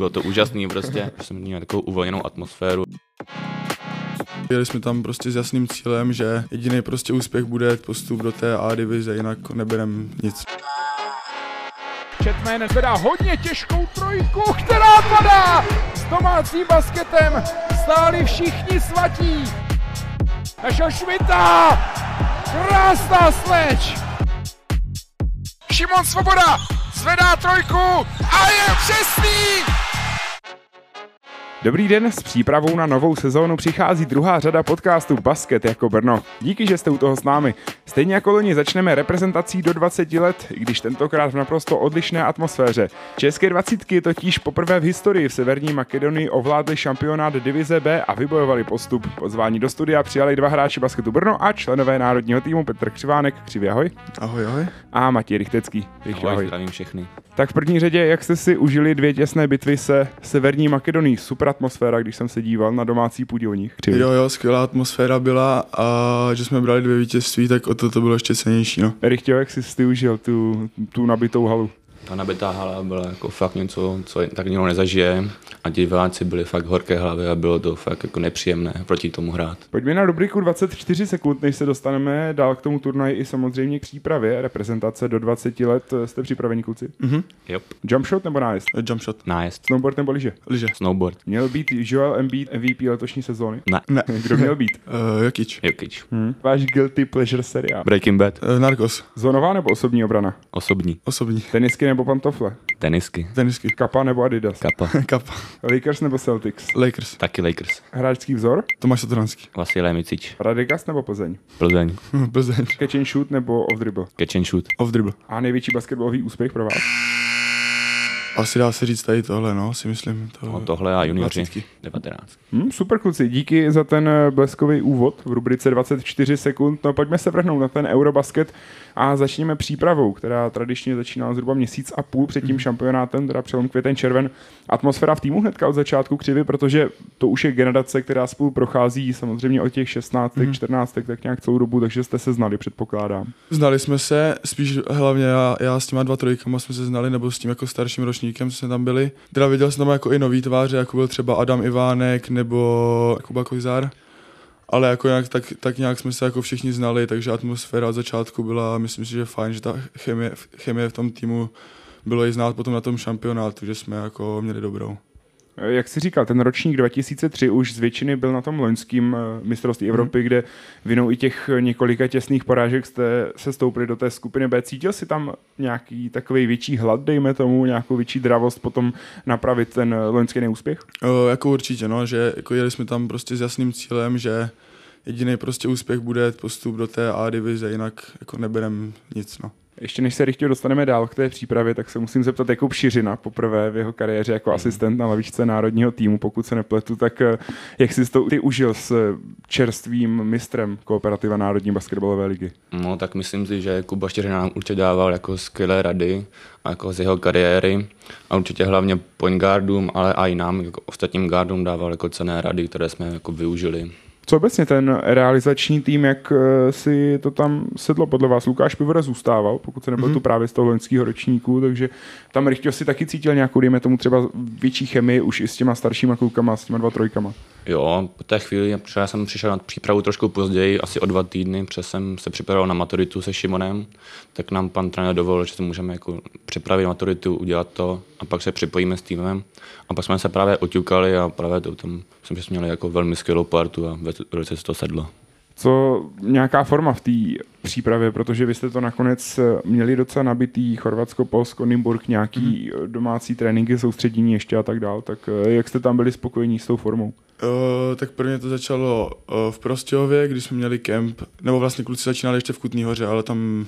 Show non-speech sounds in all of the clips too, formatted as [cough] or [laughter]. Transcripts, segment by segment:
bylo to úžasný prostě, jsem měl takovou uvolněnou atmosféru. Jeli jsme tam prostě s jasným cílem, že jediný prostě úspěch bude postup do té A divize, jinak neberem nic. Chetman zvedá hodně těžkou trojku, která padá! S domácím basketem stáli všichni svatí. Našel Šmita! Krásná sleč! Šimon Svoboda zvedá trojku a je přesný! Dobrý den, s přípravou na novou sezónu přichází druhá řada podcastu Basket jako Brno. Díky, že jste u toho s námi. Stejně jako loni začneme reprezentací do 20 let, i když tentokrát v naprosto odlišné atmosféře. České dvacítky totiž poprvé v historii v Severní Makedonii ovládli šampionát divize B a vybojovali postup. Pozvání do studia přijali dva hráči basketu Brno a členové národního týmu Petr Křivánek, Křivý ahoj. Ahoj, ahoj. A Matěj Rychtecký. Ahoj, ahoj. zdravím všechny. Tak v první řadě, jak jste si užili dvě těsné bitvy se Severní Makedonii? Super atmosféra, když jsem se díval na domácí půdě u nich. Jo, jo, skvělá atmosféra byla a že jsme brali dvě vítězství, tak o to to bylo ještě cenější. No. Rychtěl, jak jsi ty užil tu, tu nabitou halu? Ta nabitá hala byla jako fakt něco, co tak nikdo nezažije a diváci byli fakt horké hlavy a bylo to fakt jako nepříjemné proti tomu hrát. Pojďme na rubriku 24 sekund, než se dostaneme dál k tomu turnaji i samozřejmě k přípravě reprezentace do 20 let. Jste připraveni, kluci? Mhm. Yep. Jump shot nebo nájezd? Jump shot. Nájezd. Snowboard nebo lyže? Lyže. Snowboard. Měl být Joel Embiid MVP letošní sezóny? Ne. Ne. [laughs] Kdo měl být? Uh, Jokic. Jokic. Hmm. Váš guilty pleasure seriál? Breaking Bad. Uh, Narcos. Zónová nebo osobní obrana? Osobní. Osobní. Tenisky nebo pantofle? Tenisky. Tenisky. Kapa nebo Adidas? Kapa. [laughs] Kapa. Lakers nebo Celtics? Lakers. Taky Lakers. Hráčský vzor? Tomáš Satoranský. Vasilij Micič. Radegast nebo Plzeň? Plzeň. [laughs] Plzeň. Catch and shoot nebo off dribble? Catch and shoot. Off dribble. A největší basketbalový úspěch pro vás? Asi dá se říct tady tohle, no, si myslím. To... No, tohle a junioři. 20. 19. Hmm, super kluci, díky za ten bleskový úvod v rubrice 24 sekund. No pojďme se vrhnout na ten Eurobasket a začněme přípravou, která tradičně začíná zhruba měsíc a půl před tím mm. šampionátem, teda přelom květen červen. Atmosféra v týmu hnedka od začátku křivy, protože to už je generace, která spolu prochází samozřejmě od těch 16, mm. 14, tak nějak celou dobu, takže jste se znali, předpokládám. Znali jsme se, spíš hlavně já, já s těma dva trojkama jsme se znali, nebo s tím jako starším ročníkem, jsme tam byli. Teda viděl jsem tam jako i nový tváře, jako byl třeba Adam Ivánek nebo Kuba Kozár ale jako nějak, tak, tak nějak jsme se jako všichni znali, takže atmosféra od začátku byla, myslím si, že fajn, že ta chemie, chemie v tom týmu bylo i znát potom na tom šampionátu, že jsme jako měli dobrou. Jak jsi říkal, ten ročník 2003 už z většiny byl na tom loňském eh, mistrovství mhm. Evropy, mm. kde vinou i těch několika těsných porážek jste se stoupili do té skupiny B. Cítil si tam nějaký takový větší hlad, dejme tomu, nějakou větší dravost potom napravit ten loňský neúspěch? O, jako určitě, no, že jako jeli jsme tam prostě s jasným cílem, že jediný prostě úspěch bude postup do té A divize, jinak jako neberem nic, no. Ještě než se rychle dostaneme dál k té přípravě, tak se musím zeptat Jakub Šiřina poprvé v jeho kariéře jako asistent na lavičce národního týmu, pokud se nepletu, tak eh, jak jsi to ty užil s čerstvým mistrem kooperativa Národní basketbalové ligy? No tak myslím si, že Kuba Šiřina nám určitě dával jako skvělé rady jako z jeho kariéry a určitě hlavně point guardům, ale i nám, jako ostatním guardům dával jako cené rady, které jsme jako využili. Co obecně ten realizační tým, jak eh, si to tam sedlo podle vás? Lukáš Pivora zůstával, pokud se nebyl mm-hmm. tu právě z toho loňského ročníku, takže tam Rychtěl si taky cítil nějakou, dejme tomu třeba větší chemii už i s těma staršíma klukama, s těma dva trojkama. Jo, po té chvíli, já jsem přišel na přípravu trošku později, asi o dva týdny, protože jsem se připravoval na maturitu se Šimonem, tak nám pan trenér dovolil, že si můžeme jako připravit maturitu, udělat to a pak se připojíme s týmem. A pak jsme se právě oťukali a právě to tam jsem že jsme měli jako velmi skvělou partu a velice se to sedlo. Co nějaká forma v té přípravě, protože vy jste to nakonec měli docela nabitý, Chorvatsko, Polsko, Nymburk, nějaký mm. domácí tréninky, soustředění ještě a tak dál, tak eh, jak jste tam byli spokojení s tou formou? Uh, tak prvně to začalo uh, v Prostějově, když jsme měli kemp, nebo vlastně kluci začínali ještě v Kutný hoře, ale tam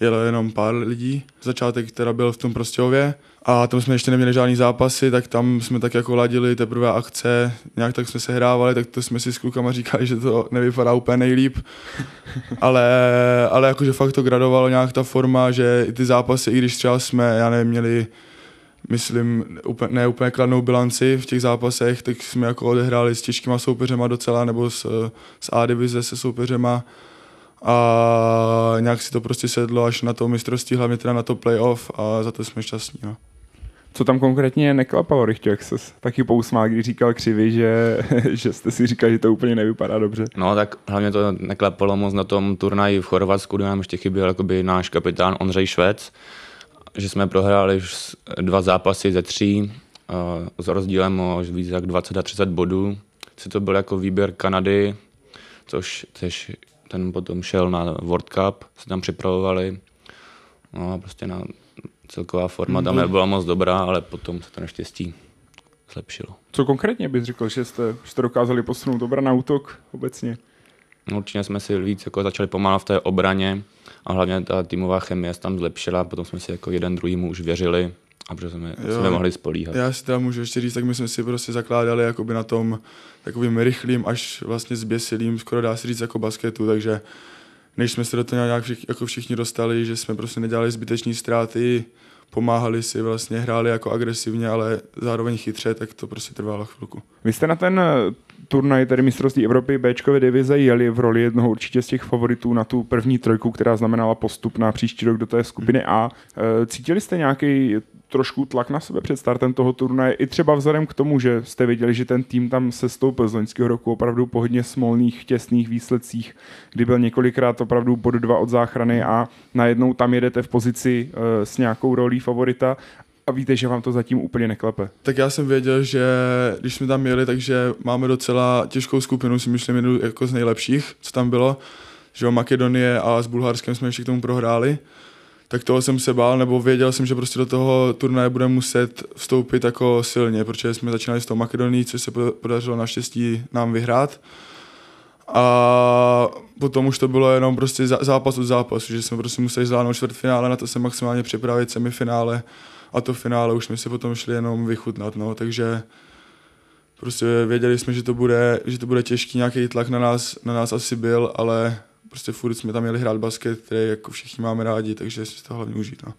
jelo jenom pár lidí. Začátek teda byl v tom Prostějově a tam jsme ještě neměli žádný zápasy, tak tam jsme tak jako ladili teprve akce, nějak tak jsme se hrávali, tak to jsme si s klukama říkali, že to nevypadá úplně nejlíp, [laughs] ale, ale jakože fakt to gradovalo nějak ta forma, že i ty zápasy, i když třeba jsme, já nevím, měli myslím, úplně, ne úplně kladnou bilanci v těch zápasech, tak jsme jako odehráli s těžkýma soupeřema docela, nebo s, s A divize se soupeřema a nějak si to prostě sedlo až na to mistrovství, hlavně teda na to playoff a za to jsme šťastní. No. Co tam konkrétně neklapalo, Rychtě, jak se taky pousmál, když říkal křivy, že, [laughs] že jste si říkali, že to úplně nevypadá dobře. No tak hlavně to neklapalo moc na tom turnaji v Chorvatsku, kde nám ještě chyběl jakoby náš kapitán Ondřej Švec, že jsme prohráli dva zápasy ze tří s rozdílem o víc jak 20 a 30 bodů. Co to byl jako výběr Kanady, což, což ten potom šel na World Cup, se tam připravovali. No a prostě na celková forma tam nebyla moc dobrá, ale potom se to naštěstí zlepšilo. Co konkrétně bys řekl, že jste, jste dokázali posunout obrana útok obecně? No, určitě jsme si víc jako začali pomáhat v té obraně a hlavně ta týmová chemie se tam zlepšila, potom jsme si jako jeden druhýmu už věřili a protože jsme, jo, jsme mohli spolíhat. Já si teda můžu ještě říct, tak my jsme si prostě zakládali jakoby na tom takovým rychlým až vlastně zběsilým, skoro dá se říct jako basketu, takže než jsme se do toho nějak všichni, jako všichni dostali, že jsme prostě nedělali zbytečné ztráty, pomáhali si, vlastně hráli jako agresivně, ale zároveň chytře, tak to prostě trvalo chvilku. Vy jste na ten eh, turnaj, tedy mistrovství Evropy Bčkové divize, jeli v roli jednoho určitě z těch favoritů na tu první trojku, která znamenala postup na příští rok do té skupiny A. Eh, cítili jste nějaký trošku tlak na sebe před startem toho turnaje, i třeba vzhledem k tomu, že jste viděli, že ten tým tam se stoupil z loňského roku opravdu po hodně smolných, těsných výsledcích, kdy byl několikrát opravdu bod dva od záchrany a najednou tam jedete v pozici uh, s nějakou rolí favorita a víte, že vám to zatím úplně neklepe. Tak já jsem věděl, že když jsme tam jeli, takže máme docela těžkou skupinu, si myslím, jednu jako z nejlepších, co tam bylo, že o Makedonie a s Bulharskem jsme ještě k tomu prohráli tak toho jsem se bál, nebo věděl jsem, že prostě do toho turnaje budeme muset vstoupit jako silně, protože jsme začínali s tou Makedonií, což se podařilo naštěstí nám vyhrát. A potom už to bylo jenom prostě zápas od zápasu, že jsme prostě museli zvládnout čtvrtfinále, na to se maximálně připravit semifinále a to finále už jsme si potom šli jenom vychutnat, no, takže prostě věděli jsme, že to bude, že to bude těžký, nějaký tlak na nás, na nás asi byl, ale prostě furt jsme tam měli hrát basket, který jako všichni máme rádi, takže si to hlavně užít. No.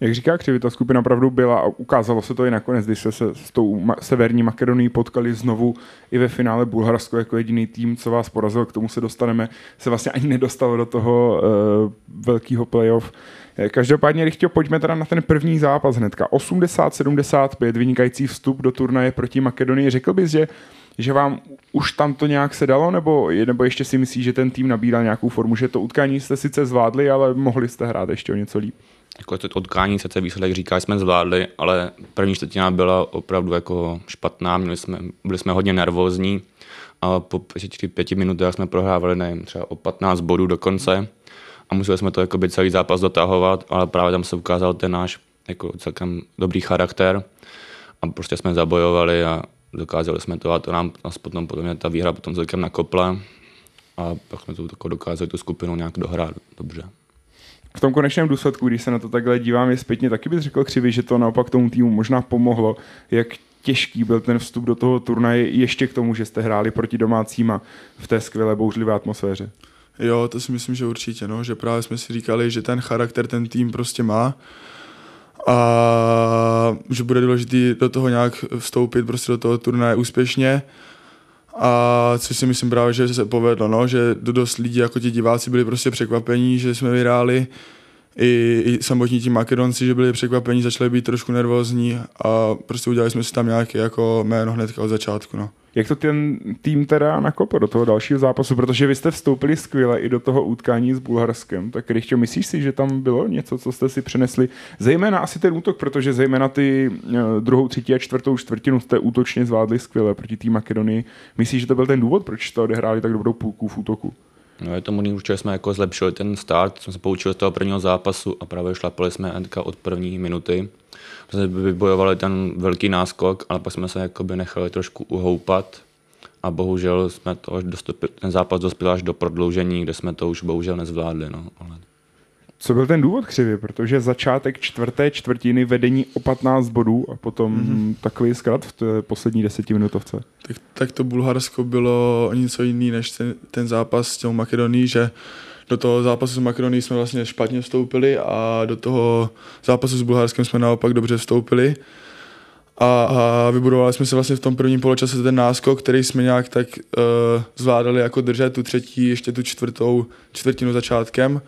Jak říká Křivy, ta skupina opravdu byla a ukázalo se to i nakonec, když se, se s tou ma- severní Makedonií potkali znovu i ve finále Bulharsko jako jediný tým, co vás porazil, k tomu se dostaneme, se vlastně ani nedostalo do toho uh, velkého playoff. Eh, každopádně, Rychtio, pojďme teda na ten první zápas hnedka. 80-75, vynikající vstup do turnaje proti Makedonii. Řekl bys, že že vám už tam to nějak se dalo, nebo, nebo ještě si myslíš, že ten tým nabíral nějakou formu, že to utkání jste sice zvládli, ale mohli jste hrát ještě o něco líp? Jako to utkání sice výsledek říká, jsme zvládli, ale první čtvrtina byla opravdu jako špatná, měli jsme, byli jsme hodně nervózní a po pěti, pěti minutách jsme prohrávali, nevím, třeba o 15 bodů do konce a museli jsme to jako celý zápas dotahovat, ale právě tam se ukázal ten náš jako celkem dobrý charakter a prostě jsme zabojovali a dokázali jsme to a to nám nás potom, potom ta výhra potom celkem nakopla a pak jsme to dokázali tu skupinu nějak dohrát dobře. V tom konečném důsledku, když se na to takhle dívám, je zpětně, taky bys řekl křivý, že to naopak tomu týmu možná pomohlo, jak těžký byl ten vstup do toho turnaje, ještě k tomu, že jste hráli proti domácíma v té skvělé bouřlivé atmosféře. Jo, to si myslím, že určitě, no, že právě jsme si říkali, že ten charakter ten tým prostě má a že bude důležité do toho nějak vstoupit prostě do toho turnaje úspěšně. A co si myslím právě, že se povedlo, no, že dost lidí jako ti diváci byli prostě překvapení, že jsme vyhráli. I, i samotní ti Makedonci, že byli překvapení, začali být trošku nervózní a prostě udělali jsme si tam nějaké jako jméno hned od začátku. No. Jak to ten tým teda nakopl do toho dalšího zápasu, protože vy jste vstoupili skvěle i do toho utkání s Bulharskem, tak Rychtě, myslíš si, že tam bylo něco, co jste si přenesli? Zejména asi ten útok, protože zejména ty eh, druhou, třetí a čtvrtou čtvrtinu jste útočně zvládli skvěle proti té Makedonii. Myslíš, že to byl ten důvod, proč jste odehráli tak dobrou půlku v útoku? No je to možný, určitě jsme jako zlepšili ten start, jsme se poučili z toho prvního zápasu a právě šlapali jsme od první minuty jsme vybojovali ten velký náskok, ale pak jsme se jakoby nechali trošku uhoupat a bohužel jsme to až dostupili, ten zápas dospěl až do prodloužení, kde jsme to už bohužel nezvládli. No, ale... Co byl ten důvod křivě? Protože začátek čtvrté čtvrtiny vedení o 15 bodů a potom mm-hmm. takový zkrat v té poslední desetiminutovce. Tak, tak to Bulharsko bylo něco jiný než ten, ten zápas s tou Makedonií, že do toho zápasu s Makedonií jsme vlastně špatně vstoupili a do toho zápasu s Bulharskem jsme naopak dobře vstoupili. A, a vybudovali jsme se vlastně v tom prvním poločase ten náskok, který jsme nějak tak uh, zvládali jako držet tu třetí, ještě tu čtvrtou čtvrtinu začátkem.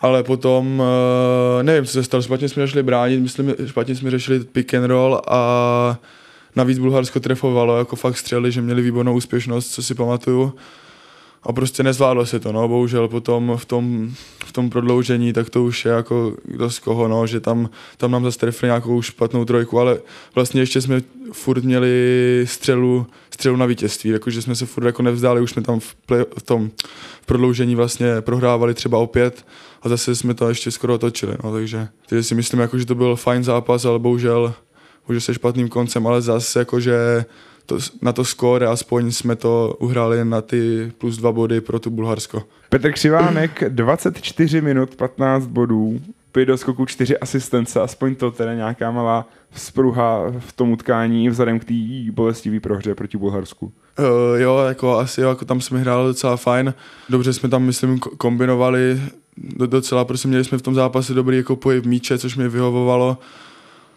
Ale potom, uh, nevím, co se stalo, špatně jsme šli bránit, myslím, špatně jsme řešili pick and roll a navíc Bulharsko trefovalo, jako fakt střeli, že měli výbornou úspěšnost, co si pamatuju. A prostě nezvládlo se to, no, bohužel potom v tom, v tom prodloužení, tak to už je jako kdo z koho, no, že tam, tam nám zase trefili nějakou špatnou trojku, ale vlastně ještě jsme furt měli střelu, střelu na vítězství, jakože jsme se furt jako nevzdali, už jsme tam v, play, v tom prodloužení vlastně prohrávali třeba opět a zase jsme to ještě skoro otočili, no, takže, takže si myslím, jako, že to byl fajn zápas, ale bohužel, bohužel se špatným koncem, ale zase jakože to, na to skóre aspoň jsme to uhráli na ty plus dva body pro tu Bulharsko. Petr Křivánek, 24 minut, 15 bodů, 5 do skoku, 4 asistence, aspoň to teda nějaká malá spruha v tom utkání vzhledem k té bolestivý prohře proti Bulharsku. Uh, jo, jako asi jo, jako tam jsme hráli docela fajn. Dobře jsme tam, myslím, kombinovali docela, prostě měli jsme v tom zápase dobrý jako pohyb míče, což mi vyhovovalo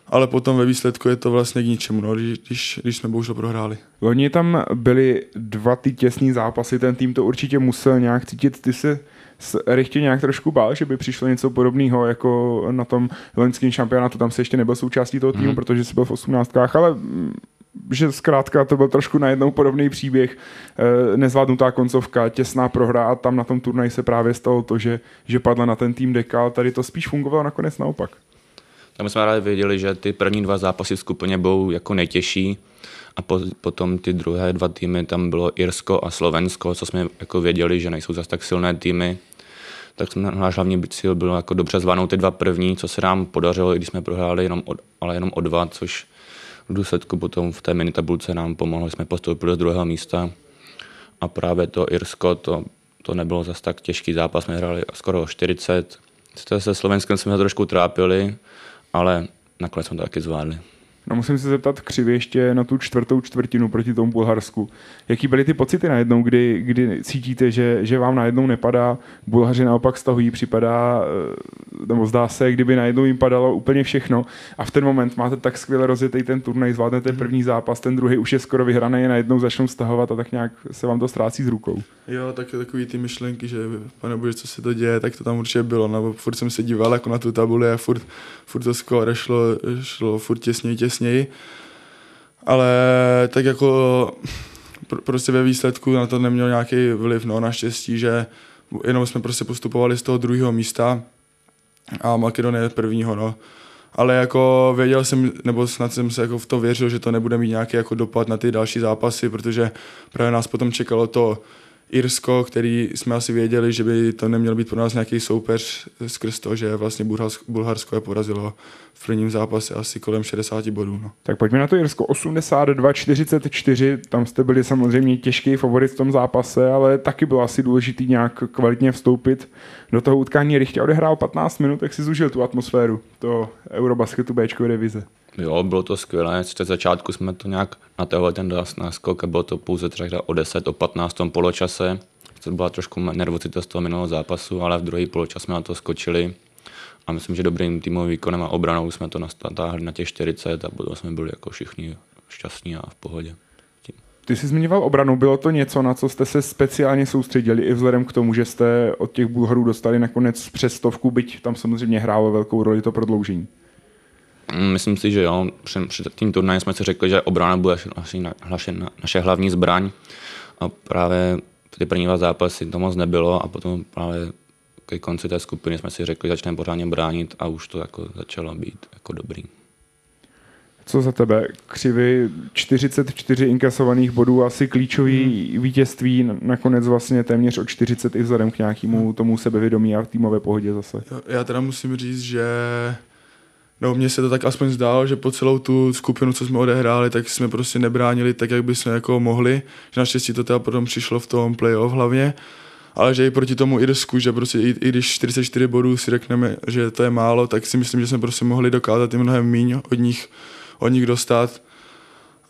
ale potom ve výsledku je to vlastně k ničemu, no, když, když jsme bohužel prohráli. Loni tam byly dva ty těsné zápasy, ten tým to určitě musel nějak cítit. Ty se s Richtě nějak trošku bál, že by přišlo něco podobného jako na tom loňském šampionátu, tam se ještě nebyl součástí toho týmu, mm. protože jsi byl v osmnáctkách, ale mm, že zkrátka to byl trošku najednou podobný příběh, e, nezvládnutá koncovka, těsná prohra a tam na tom turnaji se právě stalo to, že, že padla na ten tým Dekal, tady to spíš fungovalo nakonec naopak. Tam jsme rádi věděli, že ty první dva zápasy v skupině budou jako nejtěžší a po, potom ty druhé dva týmy, tam bylo Irsko a Slovensko, co jsme jako věděli, že nejsou zase tak silné týmy. Tak jsme, náš hlavní cíl bylo jako dobře zvládnout ty dva první, co se nám podařilo, i když jsme prohráli jenom o, ale jenom o dva, což v důsledku potom v té minitabulce nám pomohlo, jsme postoupili z druhého místa. A právě to Irsko, to, to nebylo zase tak těžký zápas, jsme hráli skoro 40. Se Slovenskem jsme se trošku trápili, ale nakonec jsme to taky zvládli. No musím se zeptat křivě ještě na tu čtvrtou čtvrtinu proti tomu Bulharsku. Jaký byly ty pocity najednou, kdy, kdy cítíte, že, že vám najednou nepadá, Bulhaři naopak stahují, připadá, eh, nebo zdá se, kdyby najednou jim padalo úplně všechno a v ten moment máte tak skvěle rozjetý ten turnaj, zvládnete mhm. první zápas, ten druhý už je skoro vyhraný, najednou začnou stahovat a tak nějak se vám to ztrácí z rukou. Jo, tak takový ty myšlenky, že pane bože, co se to děje, tak to tam určitě bylo, nebo furt jsem se díval jako na tu tabuli a furt, furt to skoro šlo, šlo furt těsněji, těsněji těsněji, ale tak jako pr- prostě ve výsledku na to neměl nějaký vliv, no naštěstí, že jenom jsme prostě postupovali z toho druhého místa a Makedonie prvního, no. Ale jako věděl jsem, nebo snad jsem se jako v to věřil, že to nebude mít nějaký jako dopad na ty další zápasy, protože právě nás potom čekalo to Irsko, který jsme asi věděli, že by to neměl být pro nás nějaký soupeř skrz to, že vlastně Bulharsko je porazilo v prvním zápase asi kolem 60 bodů. No. Tak pojďme na to Irsko. 82-44, tam jste byli samozřejmě těžký favorit v tom zápase, ale taky bylo asi důležitý nějak kvalitně vstoupit do toho utkání. Richtě odehrál 15 minut, jak si zužil tu atmosféru, to Eurobasketu Bčkové divize. Jo, bylo to skvělé. Z začátku jsme to nějak natáhli ten náskok a bylo to pouze třeba o 10, o 15 tom poločase. To byla trošku nervozita z toho minulého zápasu, ale v druhý poločas jsme na to skočili. A myslím, že dobrým týmovým výkonem a obranou jsme to natáhli na těch 40 a potom jsme byli jako všichni šťastní a v pohodě. Ty jsi zmiňoval obranu, bylo to něco, na co jste se speciálně soustředili i vzhledem k tomu, že jste od těch Bulharů dostali nakonec přes stovku, byť tam samozřejmě hrálo velkou roli to prodloužení. Mm, myslím si, že jo. Před, před tím turnajem jsme si řekli, že obrana bude asi naše, naše hlavní zbraň. A právě ty první dva zápasy to moc nebylo a potom právě ke konci té skupiny jsme si řekli, že začneme pořádně bránit a už to jako začalo být jako dobrý. Co za tebe? Křivy 44 inkasovaných bodů, asi klíčový hmm. vítězství, nakonec vlastně téměř o 40 i vzhledem k nějakému tomu sebevědomí a týmové pohodě zase. Já teda musím říct, že No, mně se to tak aspoň zdálo, že po celou tu skupinu, co jsme odehráli, tak jsme prostě nebránili tak, jak bychom jako mohli. Že naštěstí to teda potom přišlo v tom playoff hlavně. Ale že i proti tomu Irsku, že prostě i, i když 44 bodů si řekneme, že to je málo, tak si myslím, že jsme prostě mohli dokázat i mnohem míň od nich, od nich dostat.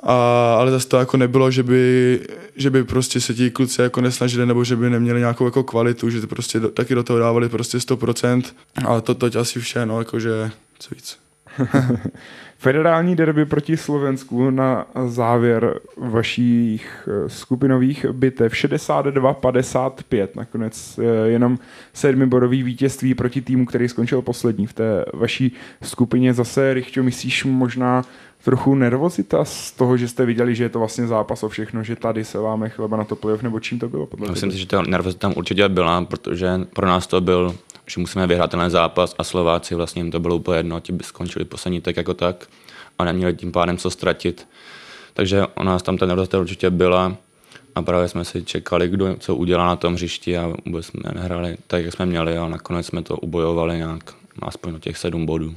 A, ale zase to jako nebylo, že by, že by prostě se ti kluci jako nesnažili nebo že by neměli nějakou jako kvalitu, že prostě do, taky do toho dávali prostě 100%. Ale to toť asi vše, no, jakože co víc. [laughs] Federální derby proti Slovensku na závěr vašich eh, skupinových bitev 62-55. Nakonec eh, jenom sedmibodový vítězství proti týmu, který skončil poslední v té vaší skupině. Zase, Richťo, myslíš možná trochu nervozita z toho, že jste viděli, že je to vlastně zápas o všechno, že tady se láme chleba na to playoff, nebo čím to bylo? Podle Myslím si, že ta nervozita tam určitě byla, protože pro nás to byl že musíme vyhrát ten zápas a Slováci vlastně jim to bylo úplně jedno, ti by skončili poslední tak jako tak a neměli tím pádem co ztratit. Takže o nás tam ten nervozita určitě byla a právě jsme si čekali, kdo co udělá na tom hřišti a vůbec jsme nehráli tak, jak jsme měli a nakonec jsme to ubojovali nějak aspoň do těch sedm bodů.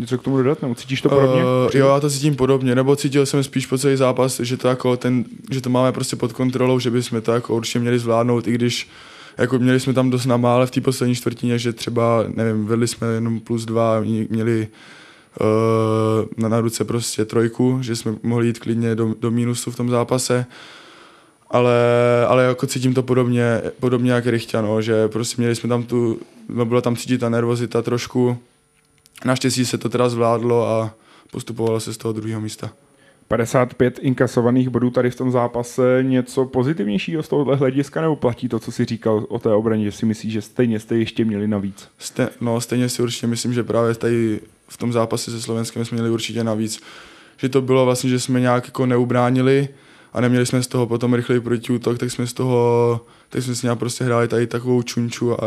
Něco k tomu dodat, nebo cítíš to podobně? Uh, jo, já to cítím podobně, nebo cítil jsem spíš po celý zápas, že to, jako ten, že to máme prostě pod kontrolou, že bychom to jako určitě měli zvládnout, i když jako měli jsme tam dost namále v té poslední čtvrtině, že třeba, nevím, vedli jsme jenom plus dva, měli uh, na, na ruce prostě trojku, že jsme mohli jít klidně do, do mínusu v tom zápase. Ale, ale jako cítím to podobně, podobně jak Richťa, no, že prostě měli jsme tam tu, no byla tam cítit ta nervozita trošku. Naštěstí se to teda zvládlo a postupovalo se z toho druhého místa. 55 inkasovaných bodů tady v tom zápase něco pozitivnějšího z tohohle hlediska, nebo platí to, co si říkal o té obraně, že si myslíš, že stejně jste ještě měli navíc? Ste, no, stejně si určitě myslím, že právě tady v tom zápase se Slovenskem jsme měli určitě navíc. Že to bylo vlastně, že jsme nějak jako neubránili a neměli jsme z toho potom rychlej protiútok, tak jsme z toho, tak jsme s prostě hráli tady takovou čunču a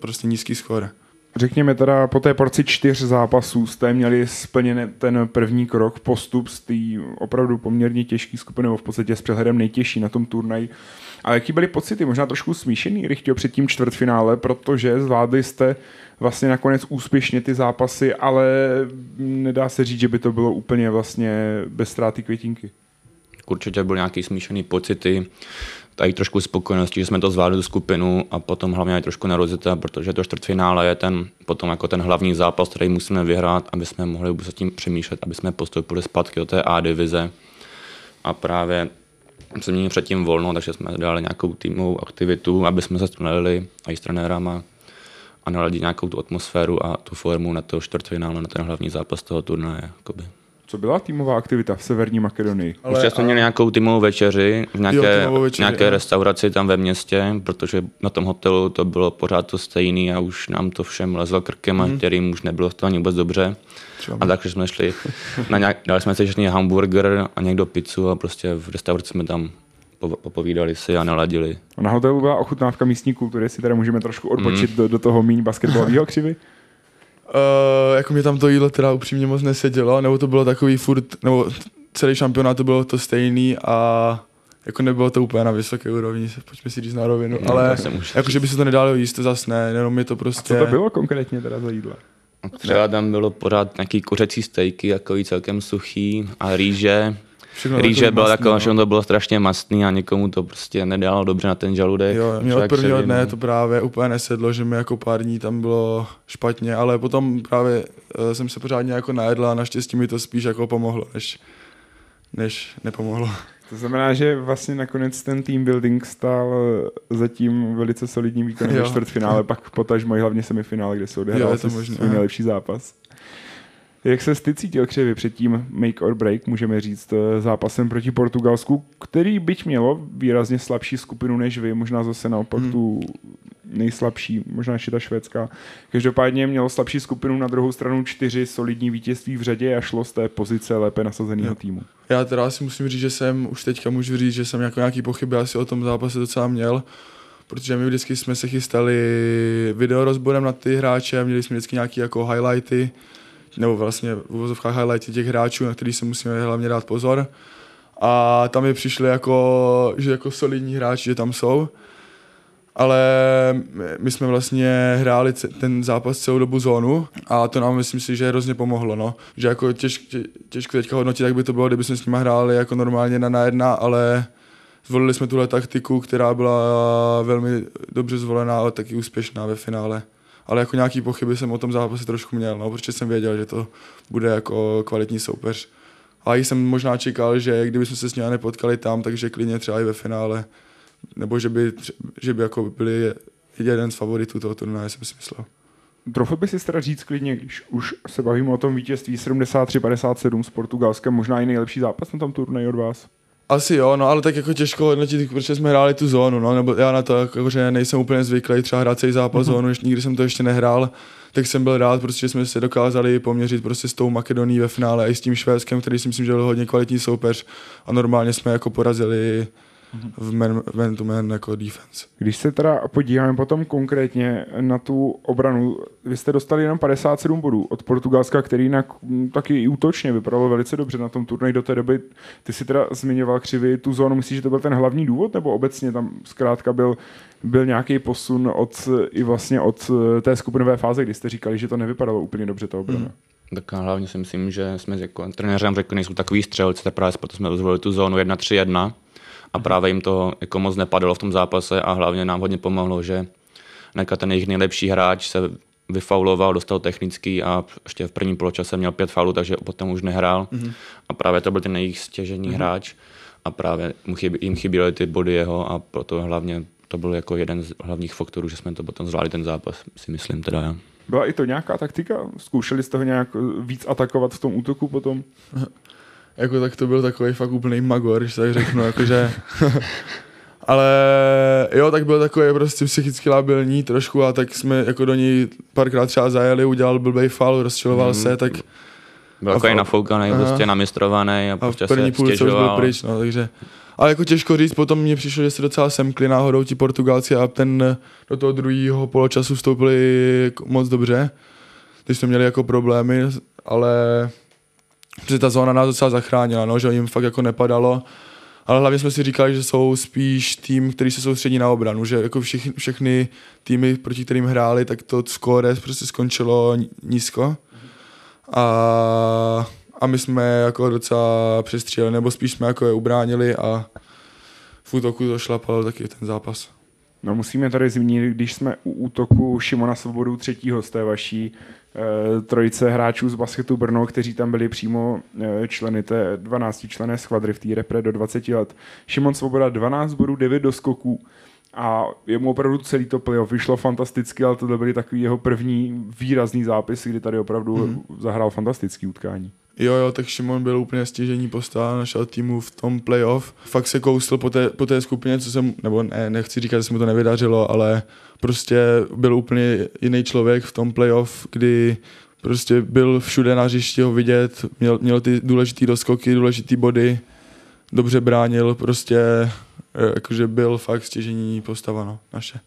prostě nízký skóre. Řekněme teda po té porci čtyř zápasů jste měli splněn ten první krok, postup z té opravdu poměrně těžké skupiny, nebo v podstatě s přehledem nejtěžší na tom turnaji. Ale jaký byly pocity? Možná trošku smíšený, Rychtio, před tím čtvrtfinále, protože zvládli jste vlastně nakonec úspěšně ty zápasy, ale nedá se říct, že by to bylo úplně vlastně bez ztráty květinky. Určitě byly nějaký smíšený pocity tady trošku spokojenosti, že jsme to zvládli tu skupinu a potom hlavně i trošku nervozita, protože to čtvrtfinále je ten potom jako ten hlavní zápas, který musíme vyhrát, aby jsme mohli se tím přemýšlet, aby jsme postoupili zpátky do té A divize. A právě jsme měli předtím volno, takže jsme dali nějakou týmovou aktivitu, aby jsme se stmelili i s trenérama a naladili nějakou tu atmosféru a tu formu na to čtvrtfinále, na ten hlavní zápas toho turnaje. Jakoby. Co byla týmová aktivita v Severní Makedonii? Ale, Už jsme měli nějakou týmovou večeři v nějaké, jo, večeři, nějaké jo. restauraci tam ve městě, protože na tom hotelu to bylo pořád to stejný a už nám to všem lezlo krkem, mm. kterým už nebylo to ani vůbec dobře. Třeba. A takže jsme šli, na nějak, [laughs] dali jsme si ještě hamburger a někdo pizzu a prostě v restauraci jsme tam popovídali si a naladili. A na hotelu byla ochutnávka místní kultury, si teda můžeme trošku odbočit mm. do, do toho míň basketbalového křivy? [laughs] Uh, jako mě tam to jídlo teda upřímně moc nesedělo, nebo to bylo takový furt, nebo celý šampionát to bylo to stejný a jako nebylo to úplně na vysoké úrovni, pojďme si říct na rovinu, no, ale jako, že by se to nedalo jíst, to zase ne, jenom je to prostě... A co to bylo konkrétně teda za jídlo? Třeba tam bylo pořád nějaký kuřecí stejky, jako celkem suchý a rýže, Všechno Rýže byla taková, že to bylo strašně mastný a někomu to prostě nedalo dobře na ten žaludek. Jo, mě od prvního dne to právě úplně nesedlo, že mi jako pár dní tam bylo špatně, ale potom právě uh, jsem se pořádně jako najedl a naštěstí mi to spíš jako pomohlo, než, než nepomohlo. To znamená, že vlastně nakonec ten team building stál zatím velice solidním výkonem ve čtvrtfinále, pak potažmo i hlavně semifinále, kde se odehrál nejlepší zápas. Jak se ty cítil křivy před tím make or break, můžeme říct, eh, zápasem proti Portugalsku, který byť mělo výrazně slabší skupinu než vy, možná zase naopak hmm. tu nejslabší, možná ještě ta švédská. Každopádně mělo slabší skupinu, na druhou stranu čtyři solidní vítězství v řadě a šlo z té pozice lépe nasazeného týmu. Já teda si musím říct, že jsem už teďka můžu říct, že jsem jako nějaký pochyby asi o tom zápase docela měl, protože my vždycky jsme se chystali video rozborem na ty hráče, měli jsme vždycky nějaké jako highlighty, nebo vlastně v uvozovkách highlighty těch hráčů, na který se musíme hlavně dát pozor. A tam je přišli jako, že jako solidní hráči, že tam jsou. Ale my jsme vlastně hráli ten zápas celou dobu zónu a to nám myslím si, že hrozně pomohlo, no. Že jako těž, tě, těžko teďka hodnotit, jak by to bylo, kdyby jsme s nimi hráli jako normálně na na jedna, ale zvolili jsme tuhle taktiku, která byla velmi dobře zvolená a taky úspěšná ve finále ale jako nějaký pochyby jsem o tom zápase trošku měl, no, protože jsem věděl, že to bude jako kvalitní soupeř. A jsem možná čekal, že kdybychom se s ním nepotkali tam, takže klidně třeba i ve finále, nebo že by, že by jako byli jeden z favoritů toho turnaje, jsem si myslel. Trochu by si teda říct klidně, když už se bavíme o tom vítězství 73-57 s Portugalskem, možná i nejlepší zápas na tom turnaji od vás. Asi jo, no ale tak jako těžko hodnotit, protože jsme hráli tu zónu, no, nebo já na to, jako, že nejsem úplně zvyklý třeba hrát celý zápas mm-hmm. zónu, ještě, nikdy jsem to ještě nehrál, tak jsem byl rád, prostě, že jsme se dokázali poměřit prostě s tou Makedonií ve finále a i s tím Švédskem, který si myslím, že byl hodně kvalitní soupeř a normálně jsme jako porazili v man, man to man jako defense. Když se teda podíváme potom konkrétně na tu obranu, vy jste dostali jenom 57 bodů od Portugalska, který jinak mm, taky i útočně vypadalo velice dobře na tom turnaji do té doby. Ty si teda zmiňoval křivy tu zónu, myslíš, že to byl ten hlavní důvod, nebo obecně tam zkrátka byl, byl nějaký posun od, i vlastně od eh, té skupinové fáze, kdy jste říkali, že to nevypadalo úplně dobře ta obrana? Hmm. Tak hlavně si myslím, že jsme jako trenérem řekli, nejsou takový střelci, právě proto jsme zvolili tu zónu 1-3-1 a právě jim to jako moc nepadlo v tom zápase a hlavně nám hodně pomohlo, že Neka ten jejich nejlepší hráč se vyfauloval, dostal technický a ještě v prvním poločase měl pět faulů, takže potom už nehrál. Mm-hmm. A právě to byl ten jejich stěžení mm-hmm. hráč a právě jim chyběly ty body jeho a proto hlavně to byl jako jeden z hlavních faktorů, že jsme to potom zvládli ten zápas, si myslím teda já. Byla i to nějaká taktika? Zkoušeli jste ho nějak víc atakovat v tom útoku potom? [laughs] jako tak to byl takový fakt úplný magor, když tak řeknu, jakože... [laughs] Ale jo, tak byl takový prostě psychicky labilní trošku a tak jsme jako do ní párkrát třeba zajeli, udělal blbej faul, rozčiloval mm. se, tak... Byl takový nafoukaný, prostě namistrovaný a, a prostě v první se stěžoval. už byl pryč, no, takže... Ale jako těžko říct, potom mně přišlo, že se docela semkli náhodou ti Portugalci a ten do toho druhého poločasu vstoupili moc dobře. Teď jsme měli jako problémy, ale protože ta zóna nás docela zachránila, no, že jim fakt jako nepadalo. Ale hlavně jsme si říkali, že jsou spíš tým, který se soustředí na obranu, že jako všechny, všechny týmy, proti kterým hráli, tak to skóre prostě skončilo nízko. A, a my jsme jako docela přestříleli, nebo spíš jsme jako je ubránili a v útoku to šlapalo taky ten zápas. No musíme tady zmínit, když jsme u útoku Šimona Svobodu třetího z té vaší e, trojice hráčů z basketu Brno, kteří tam byli přímo e, členy té 12 člené skvadry v té repre do 20 let. Šimon Svoboda 12 bodů, 9 doskoků a jemu opravdu celý to playoff vyšlo fantasticky, ale to byly takový jeho první výrazný zápis, kdy tady opravdu mm. zahrál fantastický utkání. Jo, jo, tak Šimon byl úplně stěžení postava našeho týmu v tom playoff. Fakt se kousl po té, po té skupině, co jsem, nebo ne, nechci říkat, že se mu to nevydařilo, ale prostě byl úplně jiný člověk v tom playoff, kdy prostě byl všude na hřišti ho vidět, měl, měl ty důležité doskoky, důležité body, dobře bránil, prostě eh, jakože byl fakt stěžení postava no, naše.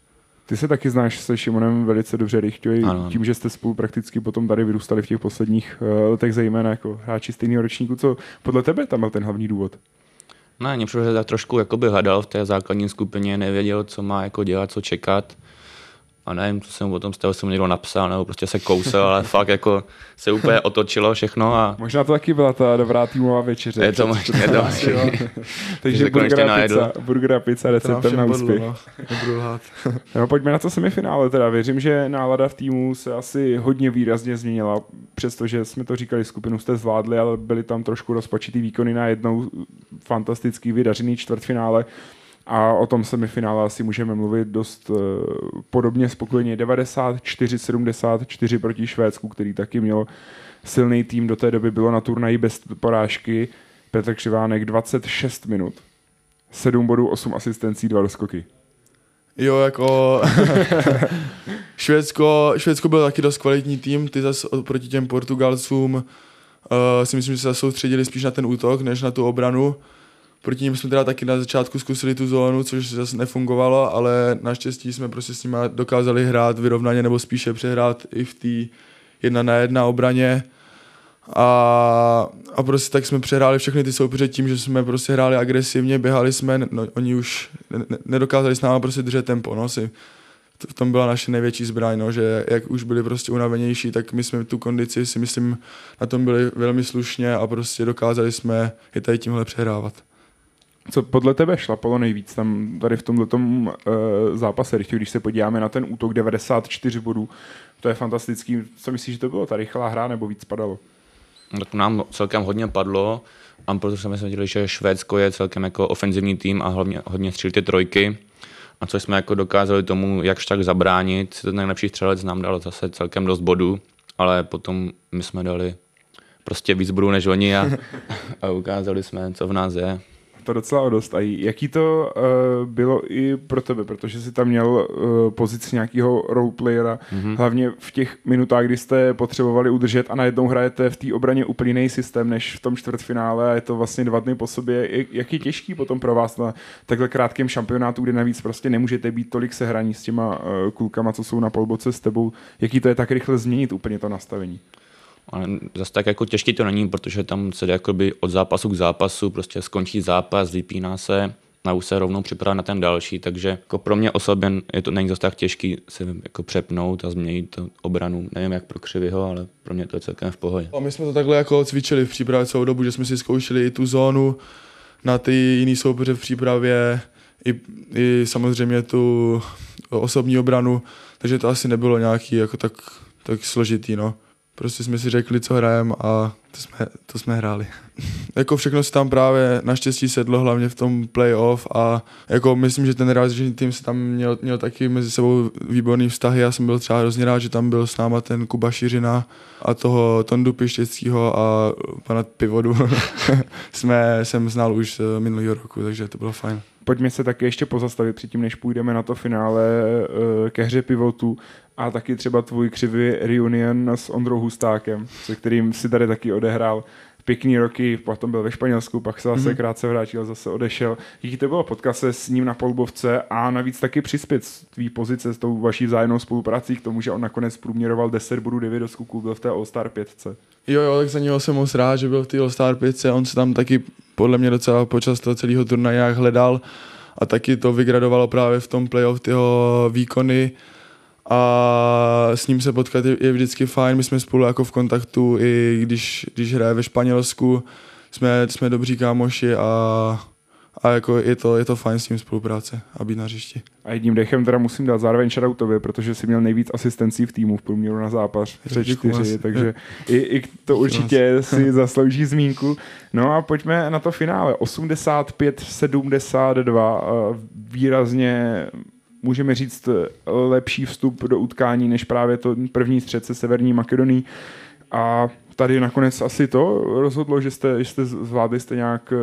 Ty se taky znáš se Šimonem velice dobře, Richtovi, tím, že jste spolu prakticky potom tady vyrůstali v těch posledních uh, letech, zejména jako hráči stejného ročníku. Co podle tebe tam byl ten hlavní důvod? Ne, mě přišlo, že tak trošku jakoby hledal v té základní skupině, nevěděl, co má jako dělat, co čekat a nevím, co jsem o tom z toho jsem někdo napsal, nebo prostě se kousel, ale fakt jako se úplně otočilo všechno. A... Možná to taky byla ta dobrá týmová večeře. Je to možná, je to [laughs] Takže burger a, pizza, burger a pizza receptem na úspěch. No. [laughs] no, pojďme na to semifinále teda. Věřím, že nálada v týmu se asi hodně výrazně změnila, přestože jsme to říkali, skupinu jste zvládli, ale byly tam trošku rozpačitý výkony na jednou fantastický vydařený čtvrtfinále. A o tom semifinále asi můžeme mluvit dost uh, podobně spokojeně. 94-74 proti Švédsku, který taky měl silný tým. Do té doby bylo na turnaji bez porážky. Petr Křivánek 26 minut. 7 bodů, 8 asistencí, 2 doskoky. Jo, jako [laughs] Švédsko, Švédsko byl taky dost kvalitní tým, ty zase proti těm Portugalcům uh, si myslím, že se soustředili spíš na ten útok, než na tu obranu. Proti ním jsme teda taky na začátku zkusili tu zónu, což zase nefungovalo, ale naštěstí jsme prostě s nimi dokázali hrát vyrovnaně nebo spíše přehrát i v té jedna na jedna obraně. A, a prostě tak jsme přehráli všechny ty soupeře tím, že jsme prostě hráli agresivně, běhali jsme, no, oni už ne, nedokázali s námi prostě držet tempo, no, si, v tom byla naše největší zbraň, no, že jak už byli prostě unavenější, tak my jsme tu kondici si myslím na tom byli velmi slušně a prostě dokázali jsme je tady tímhle přehrávat. Co podle tebe šlapalo nejvíc tam tady v tomhle uh, zápase, když se podíváme na ten útok 94 bodů, to je fantastický. Co myslíš, že to bylo ta rychlá hra nebo víc padalo? Tak nám celkem hodně padlo, a protože jsme viděli, že Švédsko je celkem jako ofenzivní tým a hlavně hodně střílí ty trojky. a co jsme jako dokázali tomu, jakž tak zabránit. Ten nejlepší střelec nám dal zase celkem dost bodů, ale potom my jsme dali prostě víc bodů než oni a, [laughs] a ukázali jsme, co v nás je to docela dost. A jaký to uh, bylo i pro tebe, protože jsi tam měl uh, pozici nějakého roleplayera, mm-hmm. hlavně v těch minutách, kdy jste potřebovali udržet a najednou hrajete v té obraně úplně jiný systém než v tom čtvrtfinále a je to vlastně dva dny po sobě. Jak je těžký potom pro vás na takhle krátkém šampionátu, kde navíc prostě nemůžete být tolik sehraní s těma uh, klukama, co jsou na polboce s tebou, jaký to je tak rychle změnit úplně to nastavení? Ale zase tak jako těžký to není, protože tam se jde jakoby od zápasu k zápasu, prostě skončí zápas, vypíná se, na už se rovnou připravit na ten další, takže jako pro mě osobně je to není zase tak těžký se jako přepnout a změnit to obranu. Nevím jak pro Křivyho, ale pro mě to je celkem v pohodě. A my jsme to takhle jako cvičili v přípravě celou dobu, že jsme si zkoušeli i tu zónu na ty jiný soupeře v přípravě, i, i samozřejmě tu osobní obranu, takže to asi nebylo nějaký jako tak, tak složitý, no. Prostě jsme si řekli, co hrajeme a to jsme, to jsme hráli. [laughs] jako všechno se tam právě naštěstí sedlo, hlavně v tom playoff a jako myslím, že ten realizační tým se tam měl, měl taky mezi sebou výborný vztahy. Já jsem byl třeba hrozně rád, že tam byl s náma ten Kuba Šiřina a toho Tondu Pištěckého a pana Pivodu [laughs] jsme, jsem znal už z minulého roku, takže to bylo fajn. Pojďme se taky ještě pozastavit předtím, než půjdeme na to finále eh, ke hře pivotu a taky třeba tvůj křivý reunion s Ondrou Hustákem, se kterým si tady taky odehrál pěkný roky, potom byl ve Španělsku, pak se zase mm-hmm. krátce vrátil, zase odešel. Jaký to bylo potkat se s ním na polbovce a navíc taky přispět z tvý pozice s tou vaší zájemnou spoluprací k tomu, že on nakonec průměroval 10 bodů 9 do skoků, byl v té All-Star 5. Jo, jo, tak za něho jsem moc rád, že byl v té All-Star 5. On se tam taky podle mě docela počas toho celého turnaje hledal a taky to vygradovalo právě v tom playoff tyho výkony a s ním se potkat je, vždycky fajn. My jsme spolu jako v kontaktu i když, když hraje ve Španělsku. Jsme, jsme dobří kámoši a, a jako je to, je to fajn s ním spolupráce a být na hřišti. A jedním dechem teda musím dát zároveň shoutoutově, protože si měl nejvíc asistencí v týmu v průměru na zápas čtyři, takže i, i to určitě si [laughs] zaslouží zmínku. No a pojďme na to finále. 85-72 výrazně můžeme říct, lepší vstup do utkání než právě to první střed se Severní Makedonií. A tady nakonec asi to rozhodlo, že jste, že jste zvládli jste nějak uh,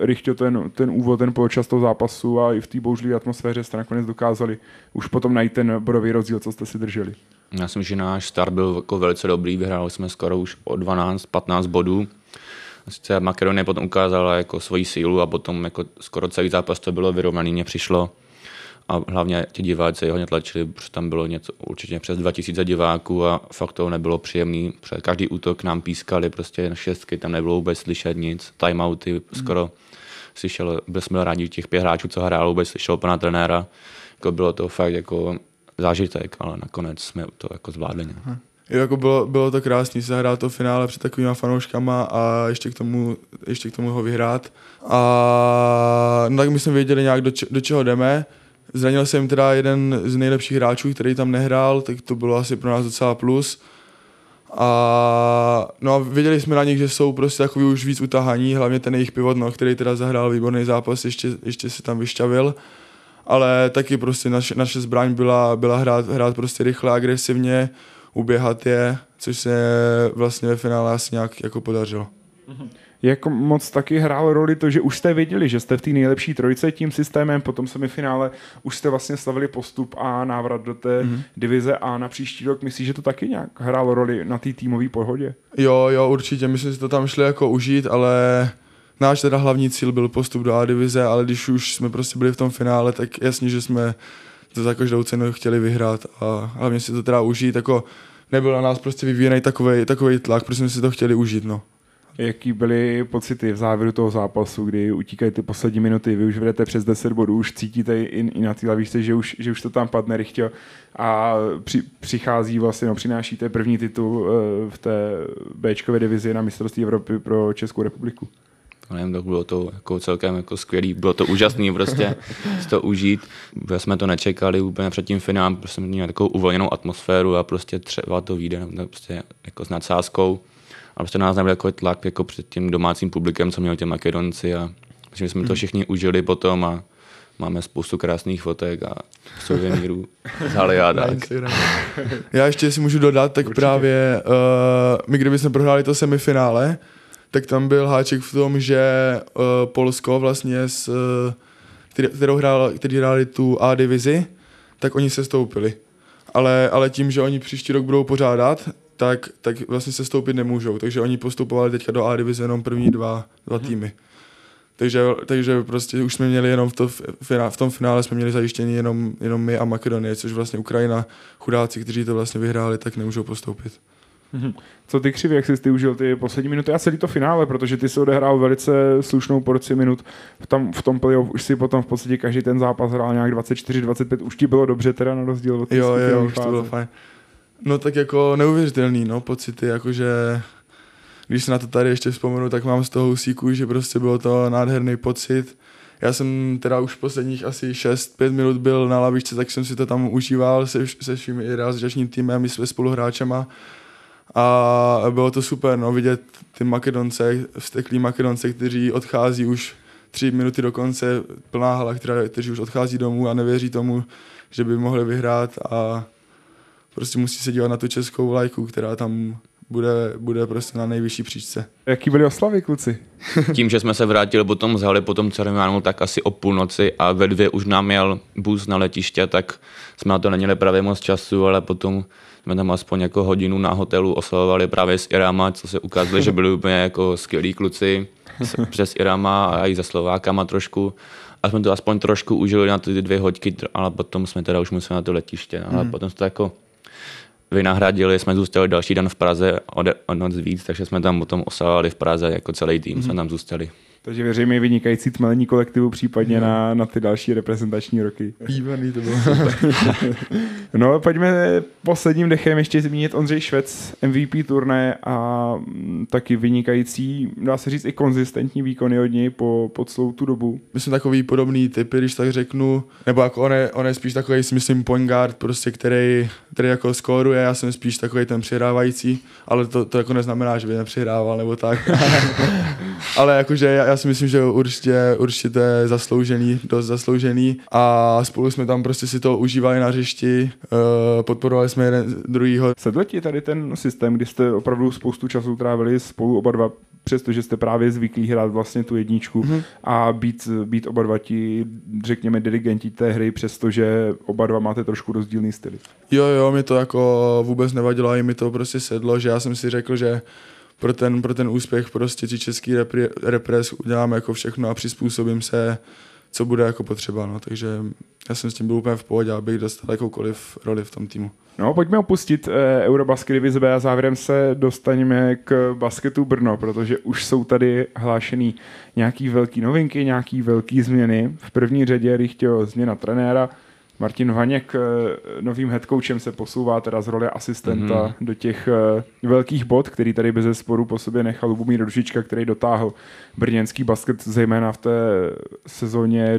rychle ten, ten úvod, ten poločas toho zápasu a i v té bouřlivé atmosféře jste nakonec dokázali už potom najít ten bodový rozdíl, co jste si drželi. Já myslím, že náš start byl jako velice dobrý, vyhráli jsme skoro už o 12-15 bodů. Sice Makedonie potom ukázala jako svoji sílu a potom jako skoro celý zápas to bylo vyrovnaný, mně přišlo a hlavně ti diváci hodně tlačili, protože tam bylo něco, určitě přes 2000 diváků a fakt to nebylo příjemný. Protože každý útok nám pískali prostě na šestky, tam nebylo vůbec slyšet nic, timeouty hmm. skoro slyšel, byl jsme rádi těch pět hráčů, co hrál, vůbec slyšel pana trenéra. Jako bylo to fakt jako zážitek, ale nakonec jsme to jako zvládli. Hmm. Jo, jako bylo, bylo to krásné se hrát to finále před takovými fanouškama a ještě k tomu, ještě k tomu ho vyhrát. A no tak my jsme věděli nějak, do, če, do čeho jdeme. Zranil jsem teda jeden z nejlepších hráčů, který tam nehrál, tak to bylo asi pro nás docela plus. A, no a věděli jsme na nich, že jsou prostě takový už víc utahaní, hlavně ten jejich pivot, no, který teda zahrál výborný zápas, ještě, ještě se tam vyšťavil. Ale taky prostě naše, naše zbraň byla, byla hrát, hrát prostě rychle, agresivně, uběhat je, což se vlastně ve finále asi nějak jako podařilo. Mm-hmm jak moc taky hrál roli to, že už jste věděli, že jste v té nejlepší trojce tím systémem, potom semifinále už jste vlastně slavili postup a návrat do té mm-hmm. divize a na příští rok myslíš, že to taky nějak hrálo roli na té týmové pohodě? Jo, jo, určitě, my jsme si to tam šli jako užít, ale náš teda hlavní cíl byl postup do A divize, ale když už jsme prostě byli v tom finále, tak jasně, že jsme to za každou cenu chtěli vyhrát a hlavně si to teda užít, jako nebyl na nás prostě vyvíjený takový, takový tlak, protože jsme si to chtěli užít, no. Jaký byly pocity v závěru toho zápasu, kdy utíkají ty poslední minuty, vy už vedete přes 10 bodů, už cítíte i, i na té lavičce, že už, že už to tam padne rychle a při, přichází vlastně, no, přinášíte první titul uh, v té Bčkové divizi na mistrovství Evropy pro Českou republiku. nevím, tak bylo to jako celkem jako skvělý, bylo to úžasný prostě [laughs] si to užít. Protože jsme to nečekali úplně před tím finálem, jsme měli takovou uvolněnou atmosféru a prostě třeba to vyjde prostě jako s nadsázkou a prostě nás nebyl jako tlak jako před tím domácím publikem, co měl tě Makedonci a myslím, že jsme to hmm. všichni užili potom a máme spoustu krásných fotek a suvenýrů z. Instagramu. Já ještě si můžu dodat, tak Určitě. právě uh, my kdyby jsme prohráli to semifinále, tak tam byl háček v tom, že uh, Polsko vlastně, s, uh, který, kterou hrál, který hráli tu A divizi, tak oni se stoupili. Ale, ale tím, že oni příští rok budou pořádat, tak, tak vlastně se stoupit nemůžou. Takže oni postupovali teďka do A divize jenom první dva, dva týmy. Takže, takže prostě už jsme měli jenom v, to, v tom finále jsme měli zajištění jenom, jenom my a Makedonie, což vlastně Ukrajina, chudáci, kteří to vlastně vyhráli, tak nemůžou postoupit. Co ty křivě, jak jsi ty užil ty poslední minuty a celý to finále, protože ty si odehrál velice slušnou porci minut. V tom, v tom playoff už si potom v podstatě každý ten zápas hrál nějak 24-25, už ti bylo dobře teda na rozdíl od Jo, jo, už to bylo fajn. No tak jako neuvěřitelný, no, pocity, jakože když se na to tady ještě vzpomenu, tak mám z toho usíku, že prostě bylo to nádherný pocit. Já jsem teda už posledních asi 6-5 minut byl na lavičce, tak jsem si to tam užíval se, se všemi realizačním týmem i se spoluhráčema. A bylo to super, no, vidět ty Makedonce, vsteklí Makedonce, kteří odchází už tři minuty do konce, plná hala, která, kteří už odchází domů a nevěří tomu, že by mohli vyhrát a prostě musí se dívat na tu českou vlajku, která tam bude, bude prostě na nejvyšší příčce. Jaký byly oslavy, kluci? [laughs] Tím, že jsme se vrátili potom z haly, potom ceremoniálu, tak asi o půlnoci a ve dvě už nám jel bus na letiště, tak jsme na to neměli právě moc času, ale potom jsme tam aspoň jako hodinu na hotelu oslavovali právě s Irama, co se ukázalo, že byli úplně jako skvělí kluci [laughs] přes Irama a i za Slovákama trošku. A jsme to aspoň trošku užili na ty dvě hoďky, ale potom jsme teda už museli na to letiště. Ale potom se to jako vynahradili, jsme zůstali další den v Praze o, de- o noc víc, takže jsme tam potom oslavovali v Praze jako celý tým, jsme tam zůstali. Takže věřím i vynikající tmelení kolektivu, případně na, na ty další reprezentační roky. Výborný to bylo. [laughs] No, pojďme posledním dechem ještě zmínit Ondřej Švec, MVP turné a mm, taky vynikající, dá se říct i konzistentní výkony od něj po, po celou tu dobu. My jsme takový podobný typy, když tak řeknu, nebo jako on je, on je spíš takový, si myslím, point guard, prostě, který, který jako skóruje, já jsem spíš takový ten přihrávající, ale to, to jako neznamená, že by nepřihrával nebo tak. [laughs] ale jakože já, já, si myslím, že určitě, určitě to je zasloužený, dost zasloužený a spolu jsme tam prostě si to užívali na hřišti, uh, podporovali jsme jeden druhýho. Sedl ti tady ten systém, kdy jste opravdu spoustu času trávili spolu oba dva, přestože jste právě zvyklí hrát vlastně tu jedničku Mhm. mm-hmm. a být, být oba dva ti, řekněme, dirigenti té hry, přestože oba dva máte trošku rozdílný styly. Jo, jo, mi to jako vůbec nevadilo, i mi to prostě sedlo, že já jsem si řekl, že pro ten, pro ten úspěch prostě ti český repre, repres udělám jako všechno a přizpůsobím se, co bude jako potřeba, no, takže já jsem s tím byl úplně v pohodě, abych dostal jakoukoliv roli v tom týmu. No, pojďme opustit eh, Eurobasket divize B a závěrem se dostaneme k basketu Brno, protože už jsou tady hlášený nějaký velký novinky, nějaký velký změny. V první řadě Rychtěho změna trenéra, Martin Vaněk eh, novým headcoachem se posouvá teda z role asistenta Mhm. mm-hmm. do těch eh, velkých bod, který tady bez zesporu po sobě nechal Lubomír Ružička, který dotáhl brněnský basket zejména v té sezóně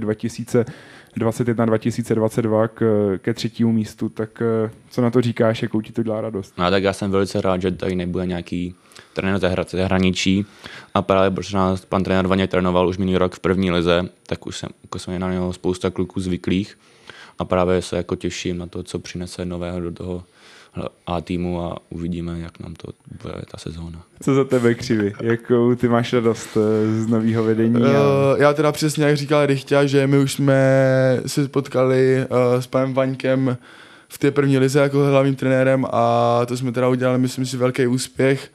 2021-2022 k, ke třetímu místu, tak eh, co na to říkáš, jakou ti to dělá radost? No tak já jsem velice rád, že tady nebude nějaký trenér ze hra- ze zahraničí a právě protože nás pan trenér Vaně trénoval už minulý rok v první lize, tak už jsem, jako jsem na něho spousta kluků zvyklých a právě se jako těším na to, co přinese nového do toho A týmu a uvidíme, jak nám to bude ta sezóna. Co za tebe křivy? Jakou ty máš radost eh, z nového vedení? A... Uh, já teda přesně jak říkal Rychťa, že my už jsme se potkali uh, s panem Vaňkem v té první lize jako hlavním trenérem a to jsme teda udělali, myslím si, velký úspěch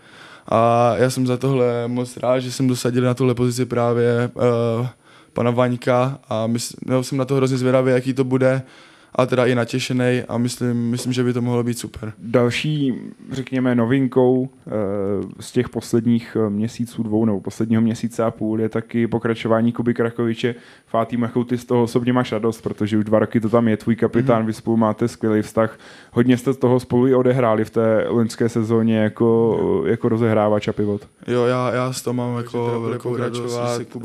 a já jsem za tohle moc rád, že jsem dosadil na tuhle pozici právě uh, pana Vaňka a mysl, no, jsem na to hrozně zvědavý, jaký to bude a teda i natěšený a myslím, myslím, že by to mohlo být super. Další, řekněme, novinkou eh, z těch posledních eh, měsíců, dvou nebo posledního měsíce a půl je taky pokračování Kuby Krakoviče. Fátým, jakou ty z toho osobně máš radost, protože už dva roky to tam je, tvůj kapitán, mm-hmm. vy spolu máte skvělý vztah. Hodně jste z toho spolu i odehráli v té loňské sezóně jako, jako rozehrávač a pivot. Jo, já, já s toho mám jako velkou radost,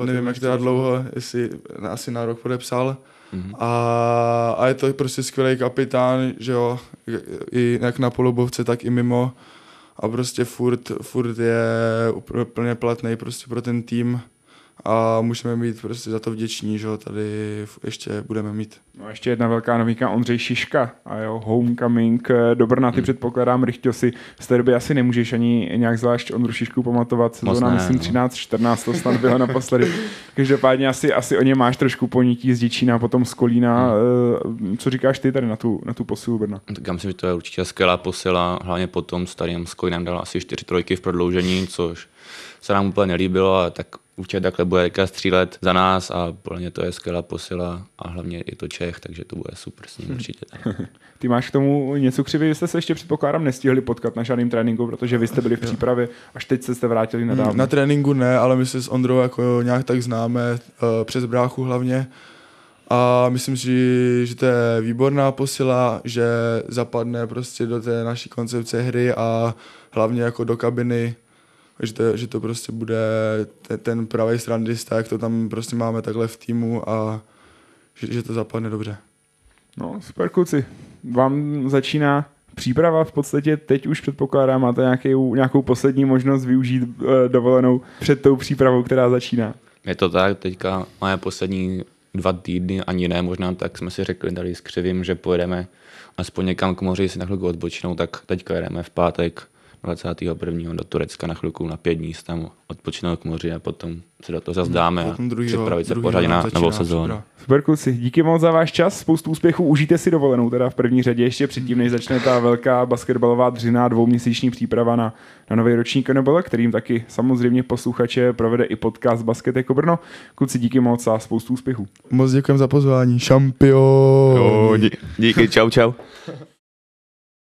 nevím, jak teda dlouho, jestli asi na rok podepsal. Mhm. A, a je to prostě skvělý kapitán, že jo, i jak na polubovce, tak i mimo. A prostě furt, furt je úplně plně platný prostě pro ten tým. A můžeme být prostě za to vděční, že ho tady ještě budeme mít. No a ještě jedna velká novinka, Ondřej Šiška a jo, homecoming eh, do Brna, ty hmm. předpokládám, Rychťo si z té doby asi nemůžeš ani nějak zvlášť Ondru Šišku pamatovat, sezóna myslím no. 13-14, to snad bylo naposledy. [laughs] Každopádně asi, asi o ně máš trošku ponítí z Děčína, potom z Kolína. Hmm. Eh, co říkáš ty tady na tu, na tu posilu Brna? Tak já myslím, že to je určitě skvělá posila, hlavně potom starým s Kolínem dal asi 4 trojky v prodloužení, což se nám úplně nelíbilo, ale tak určitě takhle bude teďka střílet za nás a podle mě to je skvělá posila a hlavně je to Čech, takže to bude super s ním hm. určitě. [laughs] Ty máš k tomu něco křivý, vy jste se ještě předpokládám nestihli potkat na žádným tréninku, protože vy jste byli v přípravě, až teď jste se vrátili na hm, Na tréninku ne, ale my se s Ondrou jako nějak tak známe, eh, přes bráchu hlavně. A myslím si, že to je výborná posila, že zapadne prostě do té naší koncepce hry a hlavně jako do kabiny že to, že to prostě bude ten pravý strandista, jak to tam prostě máme takhle v týmu a že, že to zapadne dobře. No, super kluci. Vám začíná příprava v podstatě teď už předpokládám, máte nějakou, nějakou poslední možnost využít uh, dovolenou před tou přípravou, která začíná. Je to tak, teďka máme poslední dva týdny, ani ne možná, tak jsme si řekli tady s Křivým, že pojedeme aspoň někam k moři si na chvilku odpočinout, tak teďka jedeme v pátek 21. do Turecka na chvilku na pět dní, tam odpočinout k moři a potom se do toho zase dáme a připravit se pořádně na novou sezónu. Super kluci, díky moc za váš čas, spoustu úspěchů, užijte si dovolenou teda v první řadě, ještě předtím, než začne ta velká basketbalová dřina dvouměsíční příprava na, na nový ročník Nobel, kterým taky samozřejmě posluchače provede i podcast Basket jako Brno. Kluci, díky moc a spoustu úspěchů. Moc děkujeme za pozvání, šampion. díky, čau, čau. [laughs]